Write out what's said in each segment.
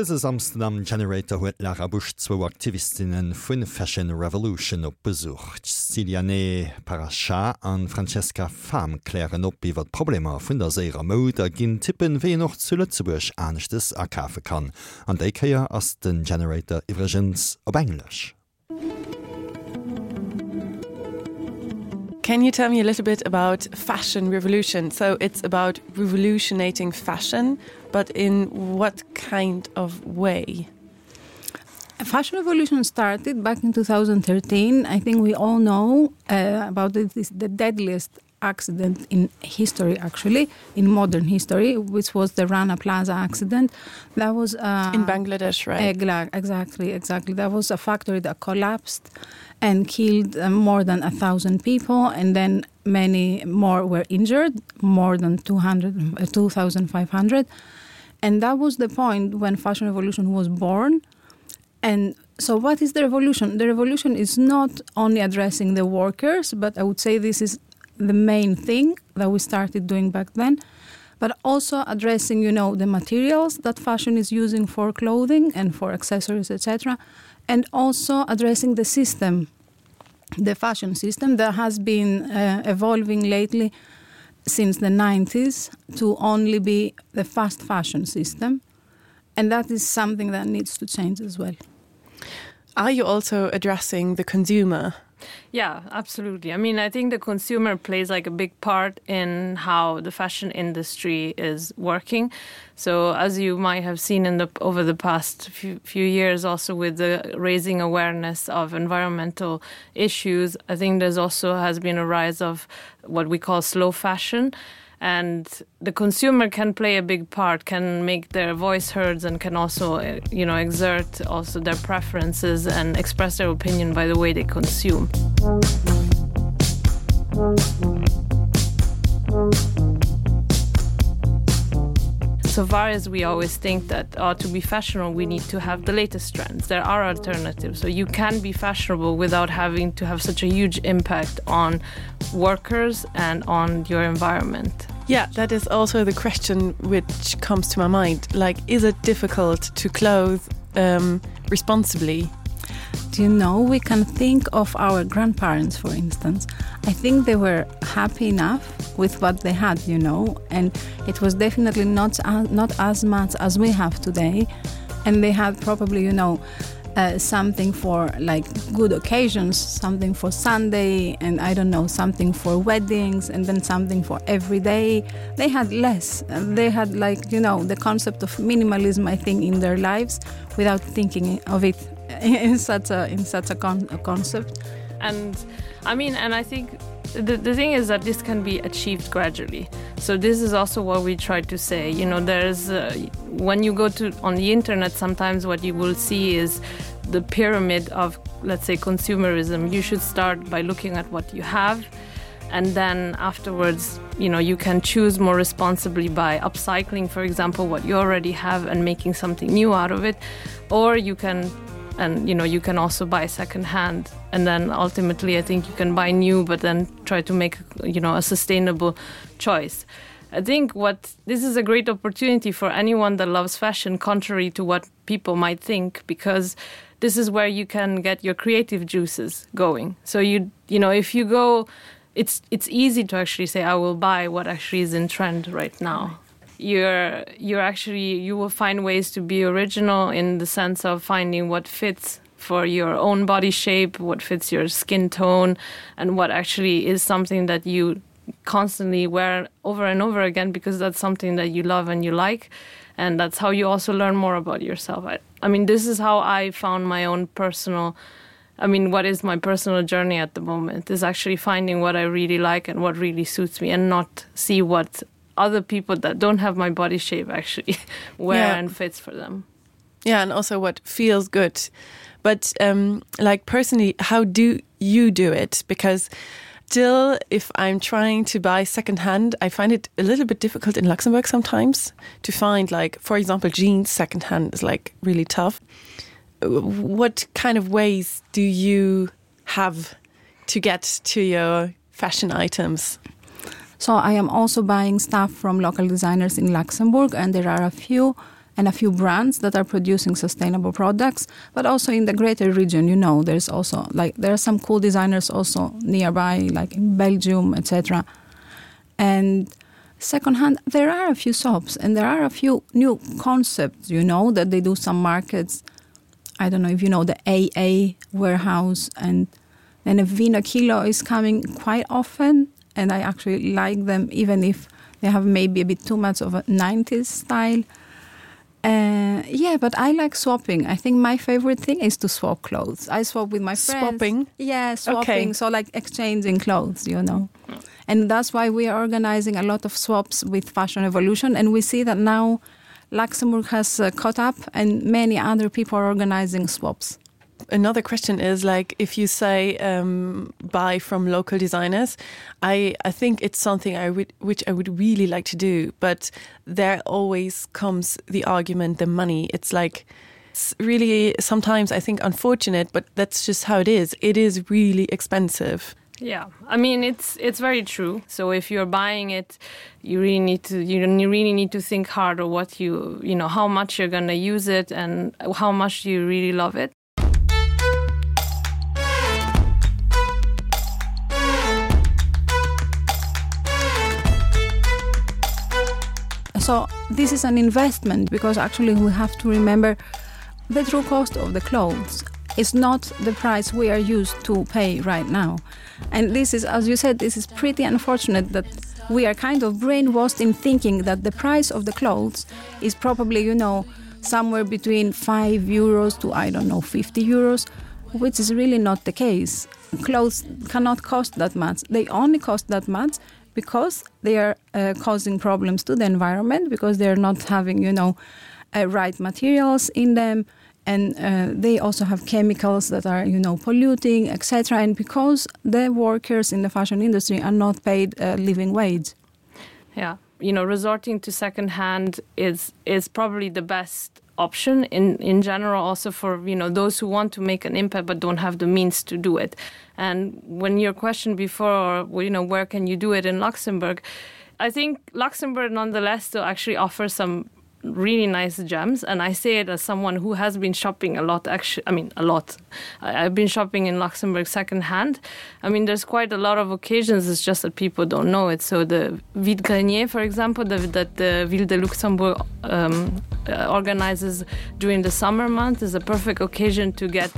Dëses Amsterdam Generator huet Lara Busch zwo Aktivistinnen vun Fashion Revolution op besucht. Siliané Paracha an Francesca Fam klären op iwwer Probleme vun der séer Mod a ginn Tippen wéi noch zu Lützeburg anechtes erkafe kann. An déikeier ass den Generator iwregens op englisch. Can you tell me a little bit about fashion revolution? So it's about revolutionating fashion, but in what kind of way? Fashion revolution started back in 2013. I think we all know uh, about this, the deadliest accident in history actually in modern history which was the Rana Plaza accident. That was uh, in Bangladesh right. Exactly exactly. That was a factory that collapsed and killed uh, more than a thousand people and then many more were injured more than 200 uh, 2500 and that was the point when fashion revolution was born. And so what is the revolution? The revolution is not only addressing the workers but i would say this is the main thing that we started doing back then but also addressing you know the materials that fashion is using for clothing and for accessories etc and also addressing the system the fashion system that has been uh, evolving lately since the 90s to only be the fast fashion system and that is something that needs to change as well. Are you also addressing the consumer Yeah, absolutely. I mean, I think the consumer plays like a big part in how the fashion industry is working. So as you might have seen in the, over the past few, years also with the raising awareness of environmental issues, I think there's also has been a rise of what we call slow fashion and the consumer can play a big part can make their voice heard and can also uh, you know exert also their preferences and express their opinion by the way they consume. So far as we always think that oh, to be fashionable we need to have the latest trends. There are alternatives. So you can be fashionable without having to have such a huge impact on workers and on your environment yeah that is also the question which comes to my mind. Like is it difficult to clothe um, responsibly? Do you know we can think of our grandparents for instance. I think they were happy enough with what they had you know and it was definitely not uh, not as much as we have today. And they had probably you know uh, something for like good occasions something for Sunday and I don't know something for weddings and then something for every day. They had less. They had like you know the concept of minimalism I think in their lives without thinking of it in such a in such a, con a concept. And I mean and I think the, the thing is that this can be achieved gradually. So this is also what we try to say. You know there's uh, when you go to on the internet sometimes what you will see is the pyramid of let's say consumerism. You should start by looking at what you have and then afterwards you know you can choose more responsibly by upcycling for example what you already have and making something new out of it. Or you can and you know you can also buy second hand and then ultimately I think you can buy new but then try to make you know a sustainable choice. I think what this is a great opportunity for anyone that loves fashion contrary to what people might think because this is where you can get your creative juices going. So you you know if you go it's it's easy to actually say I will buy what actually is in trend right now you're you're actually you will find ways to be original in the sense of finding what fits for your own body shape what fits your skin tone and what actually is something that you constantly wear over and over again because that's something that you love and you like and that's how you also learn more about yourself. I, I mean this is how I found my own personal I mean what is my personal journey at the moment is actually finding what I really like and what really suits me and not see what other people that don't have my body shape actually wear yeah. and fits for them. Yeah and also what feels good. But um like personally how do you do it? Because still if i'm trying to buy second hand i find it a little bit difficult in luxembourg sometimes to find like for example jeans second hand is like really tough. What kind of ways do you have to get to your fashion items So I am also buying stuff from local designers in Luxembourg and there are a few and a few brands that are producing sustainable products but also in the greater region you know there's also like there are some cool designers also nearby like in Belgium etc and secondhand there are a few shops and there are a few new concepts you know that they do some markets I don't know if you know the AA warehouse and then a Vinokilo is coming quite often and I actually like them even if they have maybe a bit too much of a 90s style Uh, yeah, but I like swapping. I think my favorite thing is to swap clothes. I swap with my friends. Swapping? Yeah, swapping. Okay. So like exchanging clothes, you know. And that's why we are organizing a lot of swaps with Fashion Evolution. And we see that now Luxembourg has uh, caught up and many other people are organizing swaps another question is like if you say um, buy from local designers I, I think it's something I would which I would really like to do but there always comes the argument the money. It's like it's really sometimes I think unfortunate but that's just how it is. It is really expensive. Yeah. I mean it's it's very true. So if you're buying it you really need to you really need to think hard or what you you know how much you're gonna use it and how much you really love it So this is an investment because actually we have to remember the true cost of the clothes is not the price we are used to pay right now. And this is as you said, this is pretty unfortunate that we are kind of brainwashed in thinking that the price of the clothes is probably you know somewhere between five euros to I don't know 50 euros, which is really not the case. Clothes cannot cost that much. They only cost that much because they are uh, causing problems to the environment because they're not having you know uh, right materials in them. And uh, they also have chemicals that are you know polluting etc and because the workers in the fashion industry are not paid a living wage. Yeah. You know resorting to secondhand is is probably the best option in in general also for you know those who want to make an impact but don't have the means to do it. And when your question before you know where can you do it in Luxembourg? I think Luxembourg nonetheless still actually offers some really nice gems and I say it as someone who has been shopping a lot actually I mean a lot. I, I've been shopping in Luxembourg secondhand. I mean there's quite a lot of occasions it's just that people don't know it. So the Vide Grenier for example the, that the Ville de Luxembourg um, uh, organizes during the summer month is a perfect occasion to get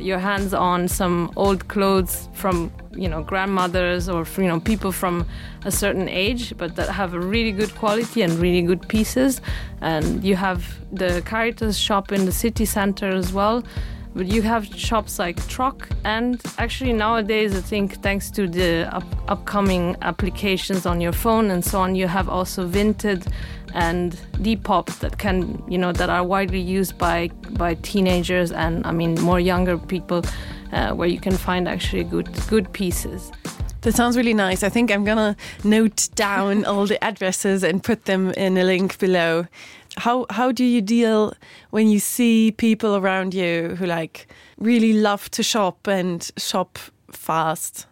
your hands on some old clothes from you know grandmothers or you know people from a certain age but that have a really good quality and really good pieces. And you have the Caritas shop in the city center as well but you have shops like Troc and actually nowadays I think thanks to the up upcoming applications on your phone and so on you have also Vinted and deep depops that can you know that are widely used by by teenagers and I mean more younger people uh, where you can find actually good good pieces. That sounds really nice. I think I'm gonna note down all the addresses and put them in a link below. How, how do you deal when you see people around you who like really love to shop and shop fast?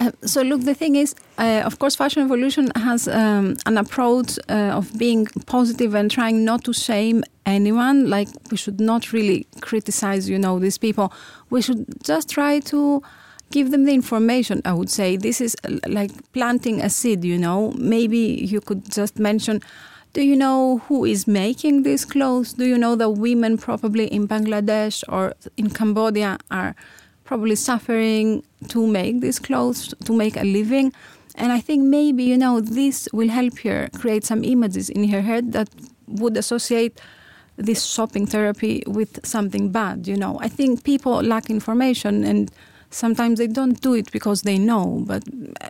Uh, so look the thing is uh, of course fashion evolution has um, an approach uh, of being positive and trying not to shame anyone. Like we should not really criticize you know these people. We should just try to give them the information I would say. This is like planting a seed you know. Maybe you could just mention do you know who is making these clothes? Do you know that women probably in Bangladesh or in Cambodia are probably suffering to make these clothes to make a living. And I think maybe you know this will help her create some images in her head that would associate this shopping therapy with something bad you know. I think people lack information and sometimes they don't do it because they know but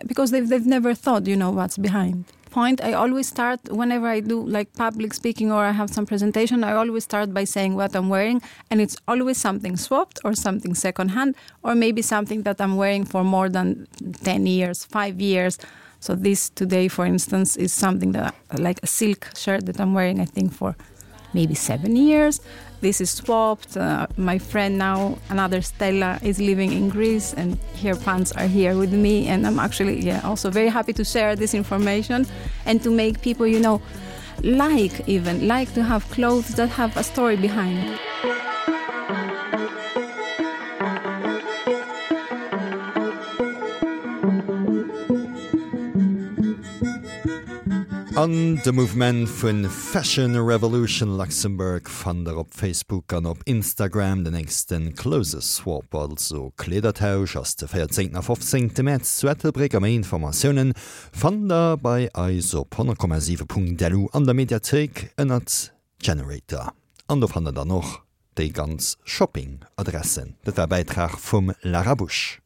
because they've, they've never thought you know what's behind point I always start whenever I do like public speaking or I have some presentation I always start by saying what I'm wearing and it's always something swapped or something secondhand or maybe something that I'm wearing for more than 10 years five years. So this today for instance is something that like a silk shirt that I'm wearing I think for maybe seven years this is swapped. Uh, my friend now another Stella is living in Greece and her pants are here with me and I'm actually yeah also very happy to share this information and to make people you know like even like to have clothes that have a story behind An de Movement vun Fashion Revolution Luxemburg fan der op Facebook an op Instagram den engsten closes Swap also Kledertausch ass de 14. auf 15. März Zwettelbrig am Informationoen fan der bei Eis op 10,7.delu an der Mediathek ënnert Generator. An der fanne da noch déi ganz Shoppingadressen, dat der Beitrag vum Larabusch.